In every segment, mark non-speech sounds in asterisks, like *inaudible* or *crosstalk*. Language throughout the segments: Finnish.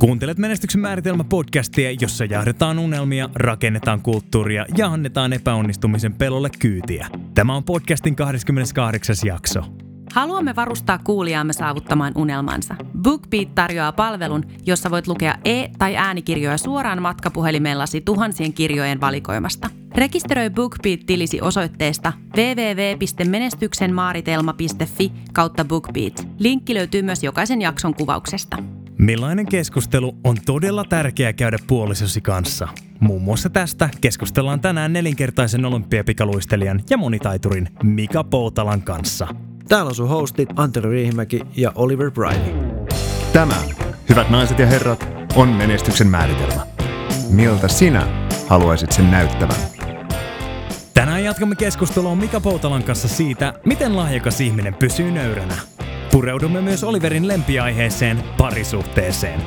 Kuuntelet Menestyksen määritelmä podcastia, jossa jahdetaan unelmia, rakennetaan kulttuuria ja annetaan epäonnistumisen pelolle kyytiä. Tämä on podcastin 28. jakso. Haluamme varustaa kuulijaamme saavuttamaan unelmansa. BookBeat tarjoaa palvelun, jossa voit lukea e- tai äänikirjoja suoraan matkapuhelimellasi tuhansien kirjojen valikoimasta. Rekisteröi BookBeat-tilisi osoitteesta www.menestyksenmaaritelma.fi kautta BookBeat. Linkki löytyy myös jokaisen jakson kuvauksesta. Millainen keskustelu on todella tärkeää käydä puolisosi kanssa? Muun muassa tästä keskustellaan tänään nelinkertaisen olympiapikaluistelijan ja monitaiturin Mika Poutalan kanssa. Täällä on sun hostit Antero Riihimäki ja Oliver Briley. Tämä, hyvät naiset ja herrat, on menestyksen määritelmä. Miltä sinä haluaisit sen näyttävän? Tänään jatkamme keskustelua Mika Poutalan kanssa siitä, miten lahjakas ihminen pysyy nöyränä. Pureudumme myös Oliverin lempiaiheeseen, parisuhteeseen.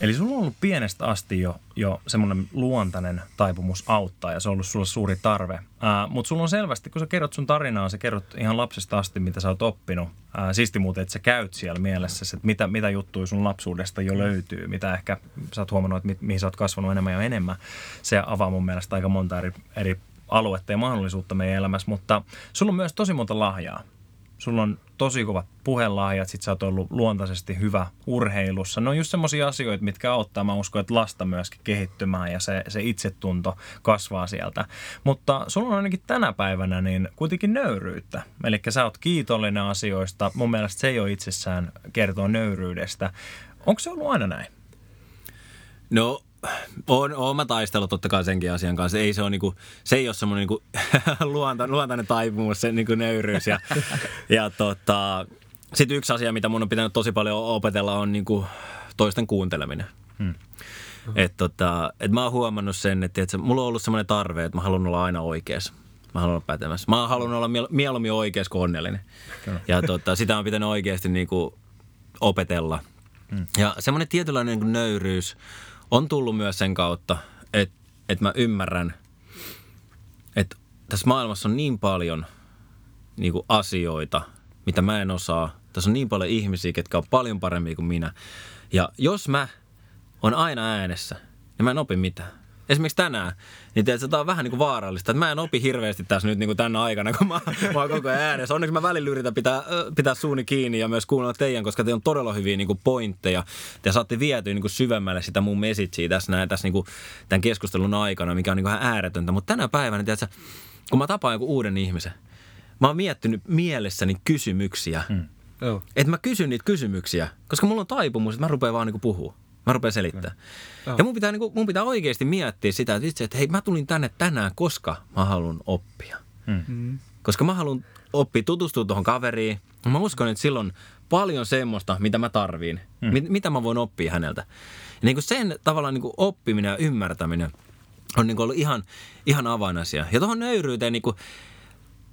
Eli sulla on ollut pienestä asti jo, jo semmoinen luontainen taipumus auttaa ja se on ollut sulla suuri tarve. Mutta sulla on selvästi, kun sä kerrot sun tarinaa, sä kerrot ihan lapsesta asti, mitä sä oot oppinut. Ää, siisti muuten, että sä käyt siellä mielessä, että mitä, mitä juttuja sun lapsuudesta jo löytyy, mitä ehkä sä oot huomannut, että mi, mihin sä oot kasvanut enemmän ja enemmän. Se avaa mun mielestä aika monta eri, eri aluetta ja mahdollisuutta meidän elämässä, mutta sulla on myös tosi monta lahjaa sulla on tosi kovat puhelahjat, sit sä oot ollut luontaisesti hyvä urheilussa. Ne on just semmoisia asioita, mitkä auttaa, mä uskon, että lasta myöskin kehittymään ja se, se itsetunto kasvaa sieltä. Mutta sulla on ainakin tänä päivänä niin kuitenkin nöyryyttä. Eli sä oot kiitollinen asioista. Mun mielestä se ei ole itsessään kertoa nöyryydestä. Onko se ollut aina näin? No on, on mä taistellut totta kai senkin asian kanssa. Ei se, on niinku, se ei ole semmoinen niinku *laughs* luonta, luontainen taipumus, se niinku nöyryys. Ja, *laughs* ja tota, sitten yksi asia, mitä mun on pitänyt tosi paljon opetella, on niinku toisten kuunteleminen. Hmm. Et tota, et mä oon huomannut sen, että, että mulla on ollut semmoinen tarve, että mä haluan olla aina oikeassa. Mä haluan olla pätemässä. Mä haluan olla mieluummin oikeassa kuin onnellinen. Kyllä. Ja tota, sitä on pitänyt oikeasti niinku opetella. Hmm. Ja semmoinen tietynlainen niin nöyryys on tullut myös sen kautta, että, että mä ymmärrän, että tässä maailmassa on niin paljon niin kuin asioita, mitä mä en osaa. Tässä on niin paljon ihmisiä, ketkä on paljon parempia kuin minä. Ja jos mä on aina äänessä, niin mä en opi mitään esimerkiksi tänään, niin tiedätkö, tämä on vähän niin kuin vaarallista. Että mä en opi hirveästi tässä nyt niin kuin tänä aikana, kun mä, *laughs* mä oon koko ajan äänessä. Onneksi mä välillä yritän pitää, pitää suuni kiinni ja myös kuunnella teidän, koska te on todella hyviä niin kuin pointteja. Te saatte vietyä niin kuin syvemmälle sitä mun messagea tässä, näin, tässä niin kuin tämän keskustelun aikana, mikä on niin kuin ihan ääretöntä. Mutta tänä päivänä, tiedätkö, kun mä tapaan joku uuden ihmisen, mä oon miettinyt mielessäni kysymyksiä. Hmm. Että mä kysyn niitä kysymyksiä, koska mulla on taipumus, että mä rupean vaan niin puhua. Mä rupean selittämään. No. Ja mun pitää, niin kuin, mun pitää oikeasti miettiä sitä, että itse, että hei mä tulin tänne tänään, koska mä haluan oppia. Hmm. Koska mä haluan oppia, tutustua tuohon kaveriin. Mä uskon, että silloin paljon semmoista, mitä mä tarviin. Hmm. Mit, mitä mä voin oppia häneltä. Ja niin kuin sen tavallaan niin kuin oppiminen ja ymmärtäminen on niin kuin ollut ihan, ihan avainasia. Ja tuohon nöyryyteen niin kuin,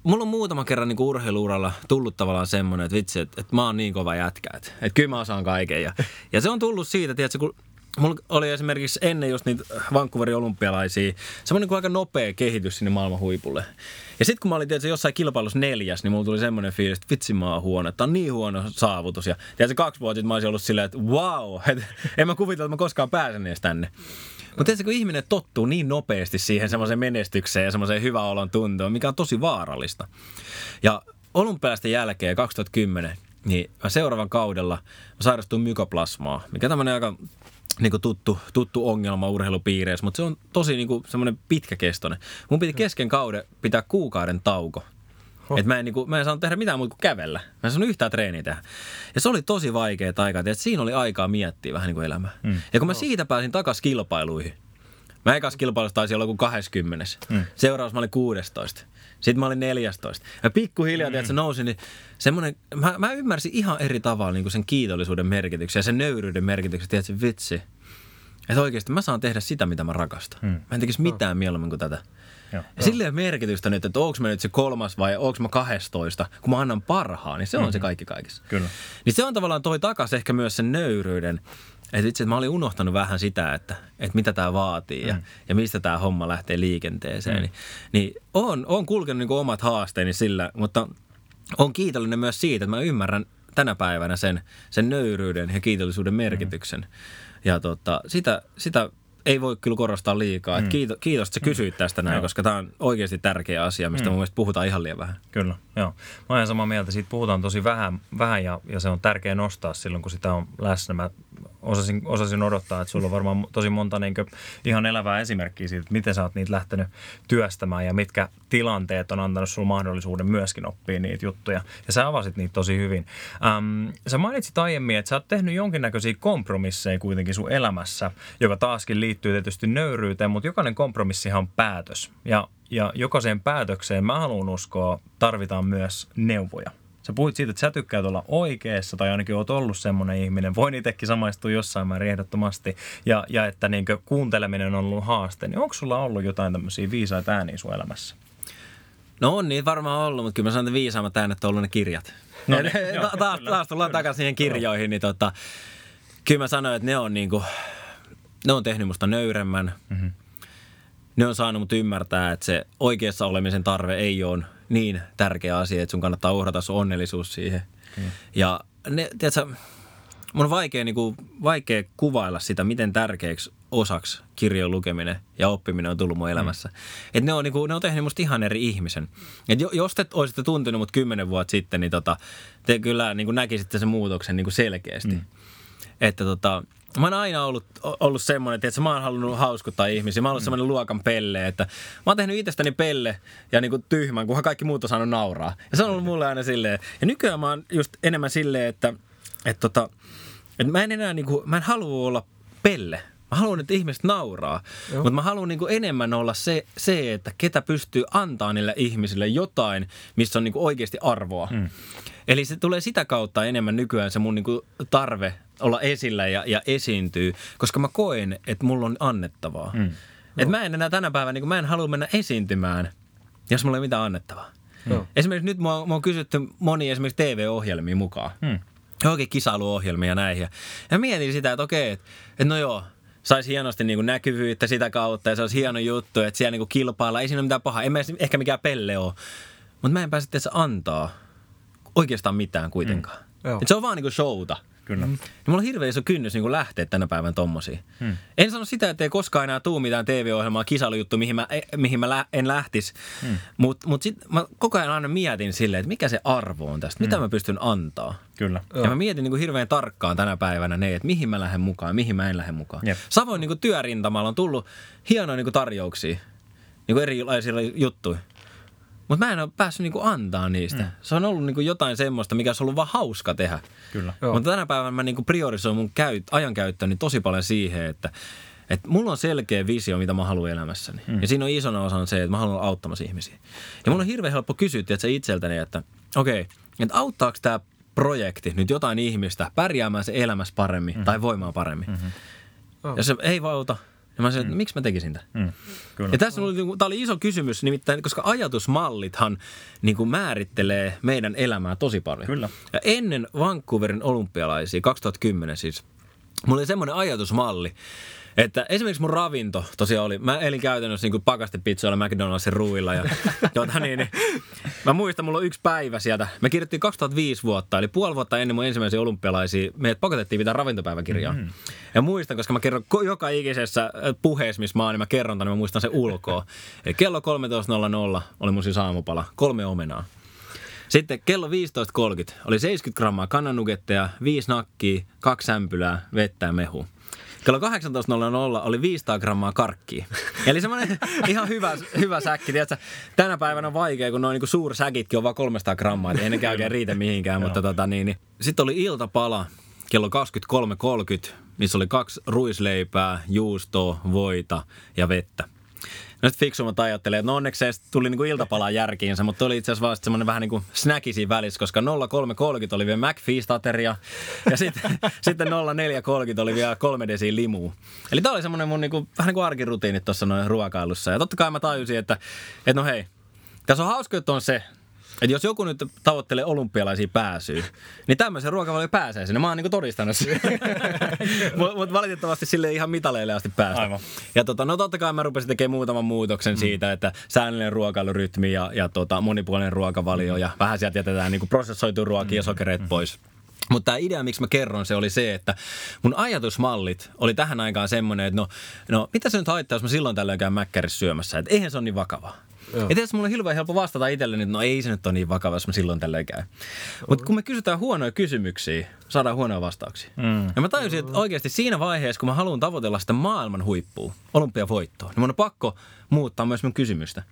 mulla on muutama kerran niin urheiluuralla tullut tavallaan semmoinen, että vitsi, että, että mä oon niin kova jätkä, että, että kyllä mä osaan kaiken. Ja, ja se on tullut siitä, tiedätkö, kun Mulla oli esimerkiksi ennen just niitä Vancouverin olympialaisia, semmoinen kuin aika nopea kehitys sinne maailman huipulle. Ja sitten kun mä olin tietysti jossain kilpailussa neljäs, niin mulla tuli semmoinen fiilis, että vitsi mä oon huono, että on niin huono saavutus. Ja tiedätkö, kaksi vuotta mä olisin ollut silleen, että wow, *laughs* että en mä kuvitella, että mä koskaan pääsen edes tänne. Mutta tietysti kun ihminen tottuu niin nopeasti siihen semmoiseen menestykseen ja semmoiseen hyvä olon tuntoon, mikä on tosi vaarallista. Ja olympialaisten jälkeen 2010, niin seuraavan kaudella mä sairastuin mykoplasmaa, mikä tämmöinen aika niin kuin tuttu, tuttu ongelma urheilupiireissä, mutta se on tosi niin kuin semmoinen pitkäkestoinen. Mun piti kesken kauden pitää kuukauden tauko. Oh. Et mä, en, niin kuin, mä en saanut tehdä mitään muuta kuin kävellä. Mä en saanut yhtään treeniä tehdä. Ja se oli tosi vaikea aikaa. että siinä oli aikaa miettiä vähän niin kuin elämää. Mm. Ja kun mä siitä pääsin takaisin kilpailuihin. Mä ekas kilpailussa taisi olla kuin 20. Mm. Seuraavassa mä olin 16. Sitten mä olin 14. Ja pikkuhiljaa, mm. että se nousi, niin semmoinen, mä, mä ymmärsin ihan eri tavalla niin kuin sen kiitollisuuden merkityksen ja sen nöyryyden merkityksen. Tiedätkö, vitsi. Että oikeasti mä saan tehdä sitä, mitä mä rakastan. Mm. Mä en tekisi mitään mieluummin kuin tätä. Joo, ja sille ei merkitystä nyt, että onko mä nyt se kolmas vai onko mä kahdestoista, kun mä annan parhaan, niin se on mm-hmm. se kaikki kaikissa. Kyllä. Niin se on tavallaan toi takas ehkä myös sen nöyryyden, että itse mä olin unohtanut vähän sitä, että, että mitä tämä vaatii mm. ja, ja mistä tämä homma lähtee liikenteeseen. Mm. Niin, niin on, on kulkenut niin omat haasteeni sillä, mutta on kiitollinen myös siitä, että mä ymmärrän tänä päivänä sen, sen nöyryyden ja kiitollisuuden merkityksen. Ja tota, sitä, sitä ei voi kyllä korostaa liikaa. Mm. Kiitos, kiitos, että sä kysyit tästä näin, Joo. koska tämä on oikeasti tärkeä asia, mistä mm. mun mielestä puhutaan ihan liian vähän. Kyllä, joo. Mä oon ihan samaa mieltä. Siitä puhutaan tosi vähän, vähän ja, ja se on tärkeä nostaa silloin, kun sitä on läsnä. Mä osasin, osasin odottaa, että sulla on varmaan tosi monta niin ihan elävää esimerkkiä siitä, että miten sä oot niitä lähtenyt työstämään ja mitkä tilanteet on antanut sulle mahdollisuuden myöskin oppia niitä juttuja. Ja sä avasit niitä tosi hyvin. Ähm, sä mainitsit aiemmin, että sä oot tehnyt jonkinnäköisiä kompromisseja kuitenkin sun elämässä, joka taaskin liittyy tietysti nöyryyteen, mutta jokainen kompromissihan on päätös. Ja, ja jokaiseen päätökseen mä haluan uskoa, tarvitaan myös neuvoja. Sä puhuit siitä, että sä tykkäät olla oikeassa, tai ainakin oot ollut semmoinen ihminen. Voin itsekin samaistua jossain määrin ehdottomasti. Ja, ja että niin kuunteleminen on ollut haaste. Niin onko sulla ollut jotain tämmöisiä viisaita ääniä sun elämässä? No on niitä varmaan ollut, mutta kyllä mä sanon, että viisaammat äänet on ollut ne kirjat. No niin, *laughs* joo, taas, kyllä, taas tullaan kyllä. takaisin siihen kirjoihin, niin tota, kyllä mä sanoin, että ne on niinku, ne on tehnyt musta nöyremmän. Mm-hmm. Ne on saanut mut ymmärtää, että se oikeassa olemisen tarve ei ole niin tärkeä asia, että sun kannattaa uhrata sun onnellisuus siihen. Mm. Ja ne, tiedätkö, mun on vaikea, niinku, vaikea kuvailla sitä, miten tärkeäksi osaksi kirjojen lukeminen ja oppiminen on tullut mun elämässä. Mm. Et ne, on, niinku, ne on tehnyt musta ihan eri ihmisen. Et jo, jos te olisitte tuntenut mut kymmenen vuotta sitten, niin tota, te kyllä niinku näkisitte sen muutoksen niinku selkeästi. Mm. Että tota, mä oon aina ollut, ollut semmoinen, että mä oon halunnut hauskuttaa ihmisiä. Mä oon ollut mm. semmoinen luokan pelle, että mä oon tehnyt itsestäni pelle ja niinku tyhmän, kunhan kaikki muut on saanut nauraa. Ja se on ollut mulle aina silleen. Ja nykyään mä oon just enemmän silleen, että, että, tota, että mä en enää niinku, mä en halua olla pelle. Mä haluan, että ihmiset nauraa, Joo. mutta mä haluan niinku enemmän olla se, se, että ketä pystyy antaa niille ihmisille jotain, missä on niinku oikeasti arvoa. Mm. Eli se tulee sitä kautta enemmän nykyään se mun niinku tarve olla esillä ja, ja esiintyy, koska mä koen, että mulla on annettavaa. Mm. Et mä en enää tänä päivänä, niin mä en halua mennä esiintymään, jos mulla ei ole mitään annettavaa. Mm. Esimerkiksi nyt mua, mua on kysytty moni esimerkiksi TV-ohjelmia mukaan. Mm. Oikein kisailuohjelmia näihin. Ja, ja mietin sitä, että okei, että, että no joo, saisi hienosti niin kuin näkyvyyttä sitä kautta ja se olisi hieno juttu, että siellä niin kuin kilpailla. Ei siinä ole mitään pahaa. En mä ehkä mikään pelle ole. Mutta mä en pääse tietysti antaa oikeastaan mitään kuitenkaan. Joo. Et se on vaan niin kuin showta. Kyllä. Mm. Niin mulla on hirveän iso kynnys niin kuin lähteä tänä päivänä tommosiin. Hmm. En sano sitä, että ei koskaan enää tuu mitään TV-ohjelmaa, kisailujuttu, mihin mä, mihin mä lä- en lähtisi. Hmm. Mutta mut sitten mä koko ajan aina mietin silleen, että mikä se arvo on tästä, mitä mä pystyn antaa. Kyllä. Ja mä mietin niin kuin hirveän tarkkaan tänä päivänä ne, että mihin mä lähden mukaan, mihin mä en lähde mukaan. Jep. Samoin niin kuin työrintamalla on tullut hienoja niin kuin tarjouksia, niin kuin erilaisia juttuja. Mutta mä en ole päässyt niinku antaa niistä. Mm. Se on ollut niinku jotain semmoista, mikä on ollut vaan hauska tehdä. Kyllä. Mutta tänä päivänä mä niinku priorisoin mun käyt, ajankäyttöni tosi paljon siihen, että et mulla on selkeä visio, mitä mä haluan elämässäni. Mm. Ja siinä on isona osa on se, että mä haluan olla auttamassa ihmisiä. Ja mun on hirveän helppo kysyä että itseltäni, että okei, okay, että auttaako tämä projekti nyt jotain ihmistä pärjäämään se elämässä paremmin mm. tai voimaan paremmin. Mm-hmm. Oh. Ja se ei vauta. Ja mä sanoin, että mm. miksi mä tekisin tämän? Mm. Kyllä. Ja tässä oli, tämä oli iso kysymys, nimittäin, koska ajatusmallithan niin kuin määrittelee meidän elämää tosi paljon. Kyllä. Ja ennen Vancouverin olympialaisia, 2010 siis, mulla oli semmoinen ajatusmalli, että esimerkiksi mun ravinto tosiaan oli, mä elin käytännössä niin pakastepizzoilla McDonald'sin ruuilla ja *laughs* tuota niin, niin, mä muistan, mulla on yksi päivä sieltä. Me kirjoittiin 2005 vuotta, eli puoli vuotta ennen mun ensimmäisiä olympialaisia, meidät pakotettiin pitää ravintopäiväkirjaa. Mm-hmm. Ja muistan, koska mä kerron joka ikisessä äh, puheessa, missä mä oon, niin mä kerron tämän, niin mä muistan sen ulkoa. *laughs* Eli kello 13.00 oli mun siis aamupala, kolme omenaa. Sitten kello 15.30 oli 70 grammaa kannanugetteja, viisi nakkia, kaksi sämpylää, vettä ja mehu. Kello 18.00 oli 500 grammaa karkkia. Eli semmoinen *laughs* ihan hyvä, hyvä säkki. Tiedätkö, tänä päivänä on vaikea, kun noin niin suursäkitkin on vaan 300 grammaa. Ei ne oikein riitä mihinkään. mutta tota, niin, niin. Sitten oli iltapala kello 23.30, missä oli kaksi ruisleipää, juustoa, voita ja vettä. No sitten fiksummat ajattelee, että no onneksi se tuli niinku iltapalaan järkiinsä, mutta oli itse asiassa vaan semmoinen vähän niin kuin siinä välissä, koska 0330 oli vielä McFeast-ateria ja *laughs* sitten, sitten 0430 oli vielä kolme desiä limuu. Eli tämä oli semmoinen mun niinku, vähän niin kuin arkirutiinit tuossa noin ruokailussa. Ja totta kai mä tajusin, että, että no hei, tässä on hauska juttu on se, että jos joku nyt tavoittelee olympialaisia pääsyä, niin tämmöisen ruokavalio pääsee sinne. Mä oon niinku todistanut sen. *laughs* Mutta mut valitettavasti sille ihan mitaleille asti päästä. Aivan. Ja tota, no totta kai mä rupesin tekemään muutaman muutoksen mm. siitä, että säännöllinen ruokailurytmi ja, ja tota, monipuolinen ruokavalio ja vähän sieltä jätetään niinku prosessoitu ruokia mm. ja sokereet mm. pois. Mutta tämä idea, miksi mä kerron, se oli se, että mun ajatusmallit oli tähän aikaan semmoinen, että no, no mitä se nyt haittaa, jos mä silloin tällöin käyn mäkkärissä syömässä, että eihän se ole niin vakavaa. Ja tietysti mulla on hirveän helppo vastata itselleni, että no ei se nyt ole niin vakava, jos mä silloin tällöin käyn. Mutta kun me kysytään huonoja kysymyksiä, saadaan huonoja vastauksia. Mm. Ja mä tajusin, että oikeasti siinä vaiheessa, kun mä haluan tavoitella sitä maailman huippua, olympiavoittoa, niin mun on pakko muuttaa myös mun kysymystä.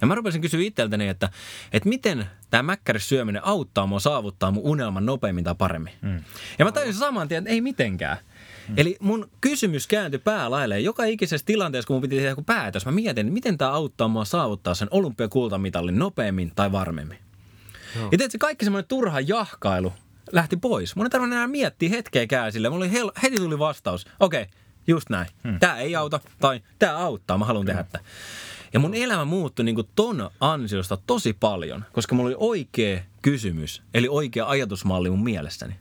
Ja mä rupesin kysyä itseltäni, että, että miten tämä mäkkäris syöminen auttaa mua saavuttaa mun unelman nopeammin tai paremmin. Mm. Ja mä tajusin saman tien, että ei mitenkään. Mm. Eli mun kysymys kääntyi päälailleen. Joka ikisessä tilanteessa, kun mun piti tehdä joku päätös, mä mietin, että miten tämä auttaa mua saavuttaa sen olympiakultamitalin nopeammin tai varmemmin. No. Ja tiedätkö, kaikki semmoinen turha jahkailu lähti pois. Mun ei tarvinnut enää miettiä hetkeäkään sille. Mulla oli hel- heti tuli vastaus. Okei, okay, just näin. Hmm. Tämä ei auta tai tämä auttaa, mä haluan tehdä tätä. Ja mun elämä muuttui niin ton ansiosta tosi paljon, koska mulla oli oikea kysymys, eli oikea ajatusmalli mun mielessäni.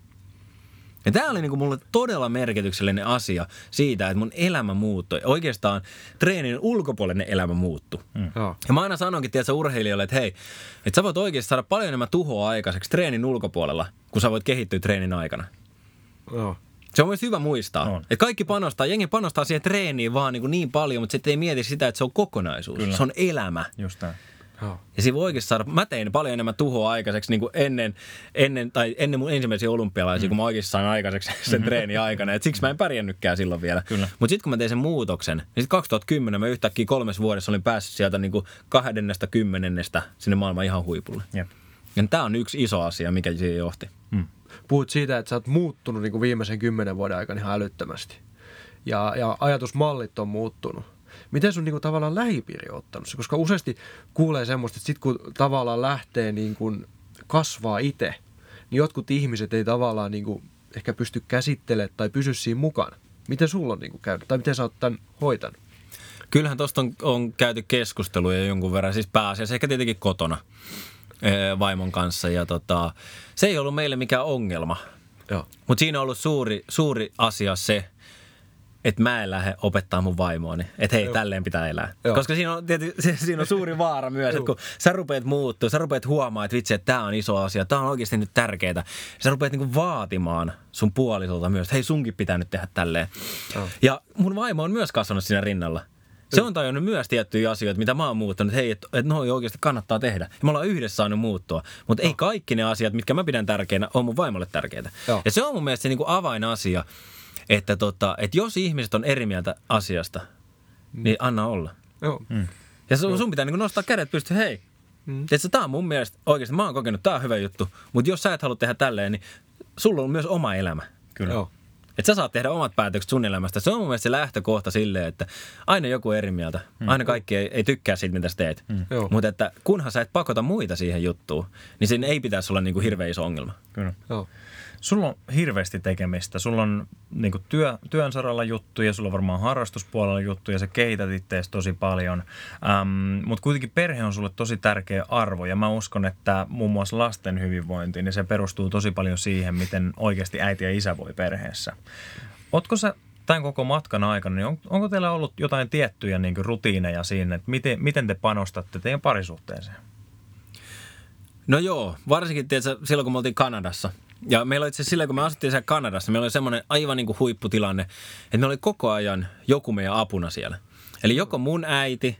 Ja tämä oli niin kuin mulle todella merkityksellinen asia siitä, että mun elämä muuttui. Oikeastaan treenin ulkopuolinen elämä muuttui. Mm. Ja mä aina sanonkin tiedätkö, urheilijoille, että hei, että sä voit oikeasti saada paljon enemmän tuhoa aikaiseksi treenin ulkopuolella, kun sä voit kehittyä treenin aikana. Joo. Se on myös hyvä muistaa. On. Että kaikki panostaa, jengi panostaa siihen treeniin vaan niin, kuin niin paljon, mutta sitten ei mieti sitä, että se on kokonaisuus. Kyllä. Se on elämä. Just näin. Oh. Ja siinä voi oikeasti saada, mä tein paljon enemmän tuhoa aikaiseksi niin kuin ennen, ennen, tai ennen mun ensimmäisiä olympialaisia, mm. kun mä oikeasti sain aikaiseksi sen treeni aikana. Et siksi mä en pärjännytkään silloin vielä. Mutta sitten kun mä tein sen muutoksen, niin sitten 2010 mä yhtäkkiä kolmes vuodessa olin päässyt sieltä niin kuin kahdennesta kymmenennestä sinne maailman ihan huipulle. Yep. Ja tämä on yksi iso asia, mikä siihen johti. Mm puhut siitä, että sä oot muuttunut niin kuin viimeisen kymmenen vuoden aikana ihan älyttömästi. Ja, ja ajatusmallit on muuttunut. Miten sun niin kuin, tavallaan lähipiiri on ottanut se? Koska useasti kuulee semmoista, että sit kun tavallaan lähtee niin kuin, kasvaa itse, niin jotkut ihmiset ei tavallaan niin kuin, ehkä pysty käsittelemään tai pysy siinä mukana. Miten sulla on niin kuin, käynyt? Tai miten sä oot tämän hoitanut? Kyllähän tuosta on, on käyty keskusteluja jonkun verran, siis pääasiassa ehkä tietenkin kotona. Eh, vaimon kanssa ja tota, se ei ollut meille mikään ongelma. Mutta siinä on ollut suuri, suuri asia se, että mä en lähde opettaa mun vaimoani, että hei, Joo. tälleen pitää elää. Joo. Koska siinä on, tietysti, *laughs* siinä on suuri vaara myös, että kun sä rupeat muuttua, sä rupeat huomaa, että vitsi, että tämä on iso asia, tämä on oikeasti nyt tärkeää. Sä rupeat niinku vaatimaan sun puolisolta myös, että hei, sunkin pitää nyt tehdä tälleen. Joo. Ja mun vaimo on myös kasvanut siinä rinnalla. Se on tajunnut myös tiettyjä asioita, mitä mä oon muuttanut. Hei, että et noi oikeasti kannattaa tehdä. Ja me ollaan yhdessä saanut muuttua. Mutta no. ei kaikki ne asiat, mitkä mä pidän tärkeinä, on mun vaimolle tärkeitä. Joo. Ja se on mun mielestä se niinku avainasia, että, tota, että jos ihmiset on eri mieltä asiasta, mm. niin anna olla. Joo. Mm. Ja sun, sun pitää niinku nostaa kädet pystyyn, hei, mm. että tämä on mun mielestä oikeasti, mä oon kokenut, tämä on hyvä juttu. Mutta jos sä et halua tehdä tälleen, niin sulla on myös oma elämä. Kyllä. Joo. Että sä saat tehdä omat päätökset sun elämästä. Se on mun mielestä se lähtökohta silleen, että aina joku eri mieltä. Mm. Aina kaikki ei, ei tykkää siitä, mitä sä teet. Mm. Mutta että kunhan sä et pakota muita siihen juttuun, niin siinä ei pitäisi olla niinku hirveän iso ongelma. Kyllä. Joo. Sulla on hirveästi tekemistä. Sulla on niin työ, työn saralla juttuja, sulla on varmaan harrastuspuolella juttuja, sä kehität itseäsi tosi paljon. Ähm, Mutta kuitenkin perhe on sulle tosi tärkeä arvo ja mä uskon, että muun muassa lasten hyvinvointi, niin se perustuu tosi paljon siihen, miten oikeasti äiti ja isä voi perheessä. Ootko sä tämän koko matkan aikana, niin on, onko teillä ollut jotain tiettyjä niin rutiineja siinä, että miten, miten te panostatte teidän parisuhteeseen? No joo, varsinkin tiedätkö, silloin kun me oltiin Kanadassa, ja meillä oli itse silleen, kun me asuttiin siellä Kanadassa, meillä oli semmoinen aivan niin kuin huipputilanne, että me oli koko ajan joku meidän apuna siellä. Eli joko mun äiti,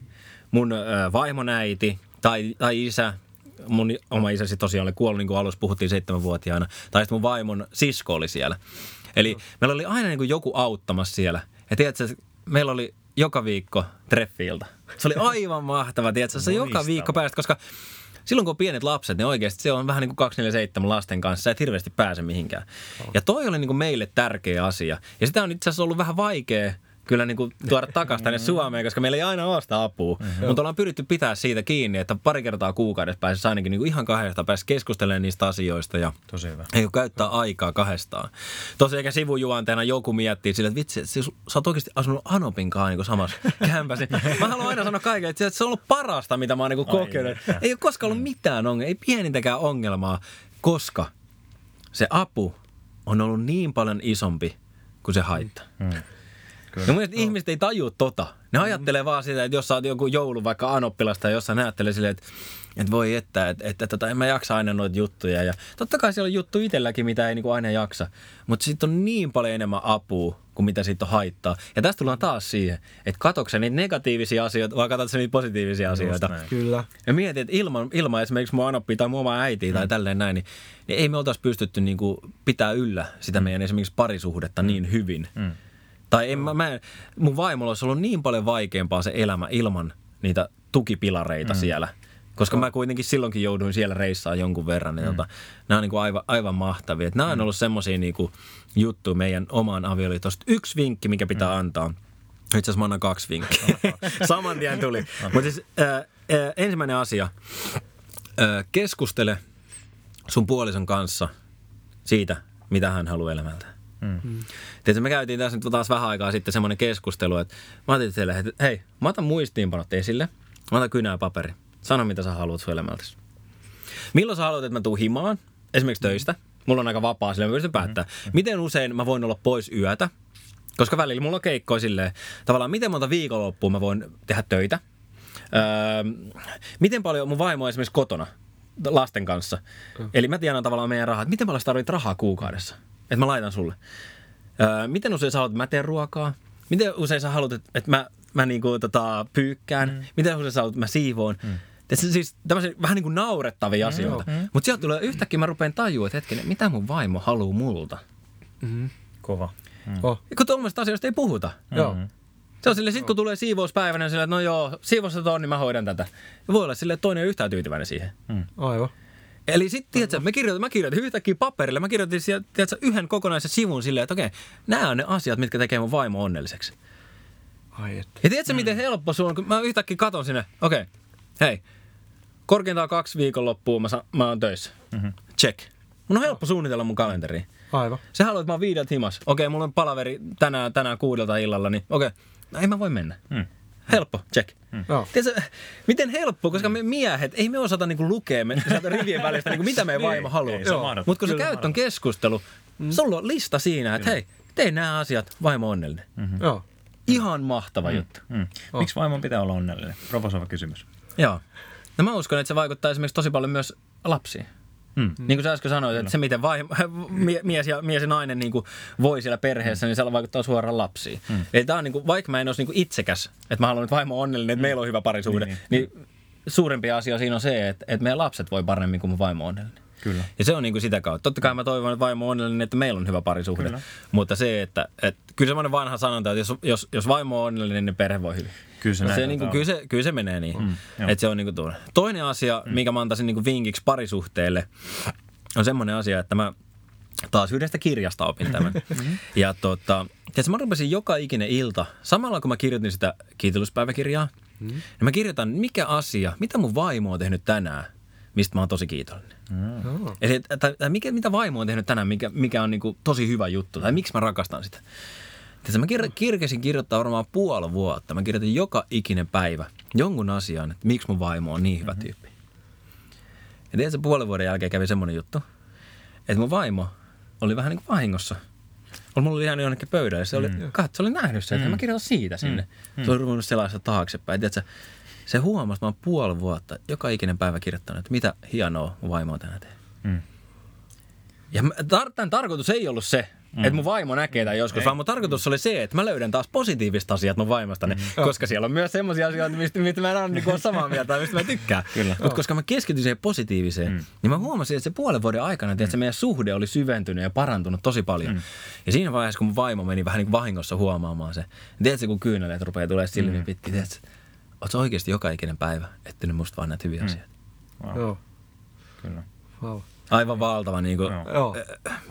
mun vaimon äiti tai, tai isä, mun oma isäsi tosiaan oli kuollut, niin kuin alussa puhuttiin seitsemänvuotiaana, tai sitten mun vaimon sisko oli siellä. Eli no. meillä oli aina niin kuin joku auttamassa siellä. Ja tiedätkö, meillä oli joka viikko treffiltä. Se oli aivan mahtava, tiedätkö, se joka viikko päästä, koska silloin kun on pienet lapset, niin oikeasti se on vähän niin kuin 247 lasten kanssa. Sä et hirveästi pääse mihinkään. Ja toi oli niin kuin meille tärkeä asia. Ja sitä on itse asiassa ollut vähän vaikea – kyllä niin kuin tuoda takaisin tänne Suomeen, koska meillä ei aina ole sitä apua. Mm-hmm. Mutta ollaan pyritty pitää siitä kiinni, että pari kertaa kuukaudessa pääsisi ainakin niin kuin ihan kahdesta pääsisi keskustelemaan niistä asioista ja Tosi hyvä. Ei käyttää aikaa kahdestaan. Tosi eikä sivujuonteena joku miettii sille, että vitsi, siis, sä oot oikeasti asunut Anopin kanssa niin samassa *laughs* kämpässä. Mä haluan aina sanoa kaikille, että se on ollut parasta, mitä mä oon niin kokenut. Ei ole koskaan ollut mitään ongelmaa, ei pienintäkään ongelmaa, koska se apu on ollut niin paljon isompi kuin se haitta. Mm. Ja mun mielestä ihmiset ei tajua tota. Ne ajattelee vaan sitä, että jos sä oot joku joulu vaikka anoppilasta ja jossain ne ajattelee silleen, että, että voi että, että, että tota, en mä jaksa aina noita juttuja. Ja totta kai siellä on juttu itselläkin, mitä ei niinku aina jaksa. Mutta sitten on niin paljon enemmän apua kuin mitä siitä on haittaa. Ja tästä tullaan taas siihen, että katoksa niitä negatiivisia asioita vai katsotko niitä positiivisia asioita. näin. Kyllä. Ja mietin, että ilman, ilman esimerkiksi mun anoppi tai mun oma äiti tai tälleen näin, niin, niin ei me oltaisi pystytty niin kuin pitää yllä sitä meidän esimerkiksi parisuhdetta niin hyvin. Mm. Tai en, mä, mä, en- mun vaimolla olisi ollut niin paljon vaikeampaa se elämä ilman niitä tukipilareita mm. siellä. Koska mä kuitenkin silloinkin jouduin siellä reissaan jonkun verran. Niin tota, nämä on niin kuin aivan, aivan mahtavia. Et nämä on ollut semmoisia niin juttuja meidän omaan avioliitosta. Yksi vinkki, mikä pitää antaa. Itse asiassa mä annan kaksi vinkkiä. *laughs* Saman tien tuli. Mutta siis äh, äh, ensimmäinen asia. Äh, keskustele sun puolison kanssa siitä, mitä hän haluaa elämältä. Mm. Tiedätkö, me käytiin tässä nyt taas vähän aikaa sitten semmoinen keskustelu, että mä otin teille, että hei, mä otan muistiinpanot esille, mä otan kynää ja paperi. Sano, mitä sä haluat sun elämältäsi. Milloin sä haluat, että mä tuun himaan, esimerkiksi töistä? Mulla on aika vapaa, sillä mä pystyn päättää. Miten usein mä voin olla pois yötä? Koska välillä mulla on keikkoja silleen, tavallaan miten monta viikonloppua mä voin tehdä töitä. Öö, miten paljon mun vaimo on esimerkiksi kotona lasten kanssa. Eli mä tiedän tavallaan meidän rahat. Miten paljon sä tarvit rahaa kuukaudessa? Että mä laitan sulle. Öö, miten usein sä haluat, että mä teen ruokaa? Miten usein sä haluat, että, että mä, mä niinku, tota, pyykkään? Mm. Miten usein sä haluat, että mä siivoon? Mm. Tässä siis tämmöisiä vähän niin kuin naurettavia asioita. Mm. Mutta sieltä tulee yhtäkkiä, mä rupean tajua, että hetkinen, mitä mun vaimo haluaa multa? Kova. Oh. Ja kun tuommoisista asioista ei puhuta. Joo. Se on silleen, sit kun tulee siivouspäivänä, niin silleen, että no joo, siivosta on, niin mä hoidan tätä. Ja voi olla silleen, että toinen ole yhtään tyytyväinen siihen. Aivan. Eli sitten, tiedätkö, me kirjoitin, mä kirjoitin yhtäkkiä paperille, mä kirjoitin tiedätkö, yhden kokonaisen sivun silleen, että okei, nämä on ne asiat, mitkä tekee mun vaimo onnelliseksi. Ai että. Ja tiedätkö, miten helppo sun on, kun mä yhtäkkiä katon sinne, okei, hei, korkeintaan kaksi viikonloppua mä, sa- mä oon töissä. Mm-hmm. Check. Mun on helppo suunnitella mun kalenteriin. Aivan. Sä haluat, että mä oon viideltä himas. Okei, mulla on palaveri tänään, tänään kuudelta illalla, niin okei, no ei mä voi mennä. Mm. Helppo, check. Joo. Tiedätkö, miten helppo, koska me miehet, ei me osata niinku lukea me, sieltä rivien *laughs* välistä, niinku, mitä meidän vaimo haluaa. se on. Mutta kun sä Kyllä käyt mahdotonta. keskustelu, sulla on lista siinä, että hei, tee nämä asiat, vaimo on onnellinen. Joo. Ihan mahtava juttu. Mm. Miksi vaimon pitää olla onnellinen? Provosoiva kysymys. Joo. No mä uskon, että se vaikuttaa esimerkiksi tosi paljon myös lapsiin. Mm. Niin kuin sä äsken sanoit, että se miten vai, *laughs* mie- mies, ja, mies ja nainen niin kuin voi siellä perheessä, niin se vaikuttaa suoraan lapsiin. Mm. Eli tää on niin kuin, vaikka mä en olisi niin kuin itsekäs, että mä haluan, että vaimo on onnellinen, että meillä on hyvä parisuhde, Niin, niin, niin suurempi asia siinä on se, että, että meidän lapset voi paremmin kuin mun vaimo on onnellinen. Kyllä. Ja se on niin kuin sitä kautta. Totta kai mä toivon, että vaimo on onnellinen, että meillä on hyvä parisuhde. Kyllä. Mutta se, että, että kyllä semmoinen vanha sanonta, että jos, jos, jos vaimo on onnellinen, niin perhe voi hyvin. Kyllä se näin se, niin olla. kyllä, se, kyllä se menee niin. Mm, se on niin kuin tuo. Toinen asia, mm. minkä mä antaisin niin kuin vinkiksi parisuhteelle, on semmoinen asia, että mä taas yhdestä kirjasta opin tämän. *laughs* ja tota, tiedätkö, mä rupesin joka ikinen ilta, samalla kun mä kirjoitin sitä kiitollispäiväkirjaa, mm. niin mä kirjoitan, mikä asia, mitä mun vaimo on tehnyt tänään, mistä mä oon tosi kiitollinen. Joo. Eli että- tai, tai mikä, mitä vaimo on tehnyt tänään, mikä, mikä on niinku tosi hyvä juttu, tai miksi mä rakastan sitä. Tiedätkö, mä kir- kirkesin kirjoittaa varmaan puoli vuotta. Mä kirjoitin joka ikinen päivä jonkun asian, että miksi mun vaimo on niin hyvä tyyppi. Ja tiedätkö, puolen vuoden jälkeen kävi semmoinen juttu, että mun vaimo oli vähän niin kuin vahingossa. Mulla oli ihan jonnekin pöydällä. Se oli, mm. kat, se oli nähnyt sen, että mä kirjoitan siitä sinne. Mm. Se oli ruvennut sellaista taaksepäin. Tiedätkö, se huomasi, että mä oon puoli vuotta joka ikinen päivä kirjoittanut, että mitä hienoa mun vaimo on tänään tehnyt. Mm. Ja tämän tarkoitus ei ollut se, mm. että mun vaimo näkee tämän joskus, vaan mun tarkoitus oli se, että mä löydän taas positiivista asiat mun vaimostani, mm. *laughs* koska siellä on myös semmoisia asioita, mistä, mistä mä en ole niin samaa mieltä tai mistä mä tykkään. *laughs* Mutta koska mä keskityin siihen positiiviseen, mm. niin mä huomasin, että se puolen vuoden aikana, että se meidän suhde oli syventynyt ja parantunut tosi paljon. Mm. Ja siinä vaiheessa, kun mun vaimo meni vähän niin kuin vahingossa huomaamaan se, niin tiedätkö, kun kyyneleet rupeaa tulee silmiin mm. pitkin, tiedätkö, oot sä oikeasti joka ikinen päivä etsinyt musta vaan näitä hyviä mm. asioita. Wow. Joo. Kyllä. Wow. Aivan valtava. Niin kuin, Joo. Joo.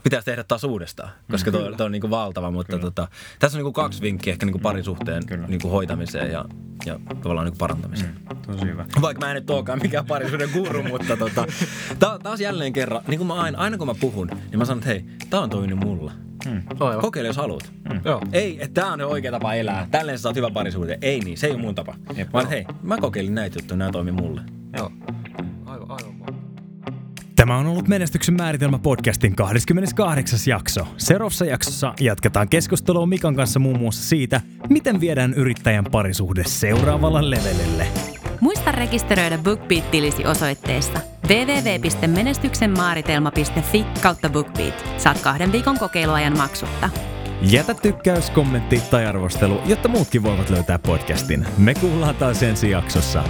pitäisi tehdä taas uudestaan, koska tuo, tuo on niin kuin valtava, mutta tota, tässä on niin kuin kaksi vinkkiä ehkä niin kuin parisuhteen Kyllä. niin kuin hoitamiseen ja, ja tavallaan niin kuin parantamiseen. Tosi hyvä. Vaikka mä en nyt olekaan mikään parisuuden guru, mutta tota, ta- taas jälleen kerran, niin kuin mä aina, aina kun mä puhun, niin mä sanon, että hei, tää on toiminut mulla. Aivan. Kokeile, jos haluat. Joo. Ei, että tää on oikea tapa elää. Tälleen sä saat hyvän parisuuden. Ei niin, se ei ole mun tapa. Jep. Vaan hei, mä kokeilin näitä juttuja, nämä toimi mulle. Joo. Tämä on ollut Menestyksen määritelmä podcastin 28. jakso. Seuraavassa jaksossa jatketaan keskustelua Mikan kanssa muun muassa siitä, miten viedään yrittäjän parisuhde seuraavalle levelille. Muista rekisteröidä BookBeat-tilisi osoitteesta www.menestyksenmaaritelma.fi kautta BookBeat. Saat kahden viikon kokeiluajan maksutta. Jätä tykkäys, kommentti tai arvostelu, jotta muutkin voivat löytää podcastin. Me kuullaan taas ensi jaksossa.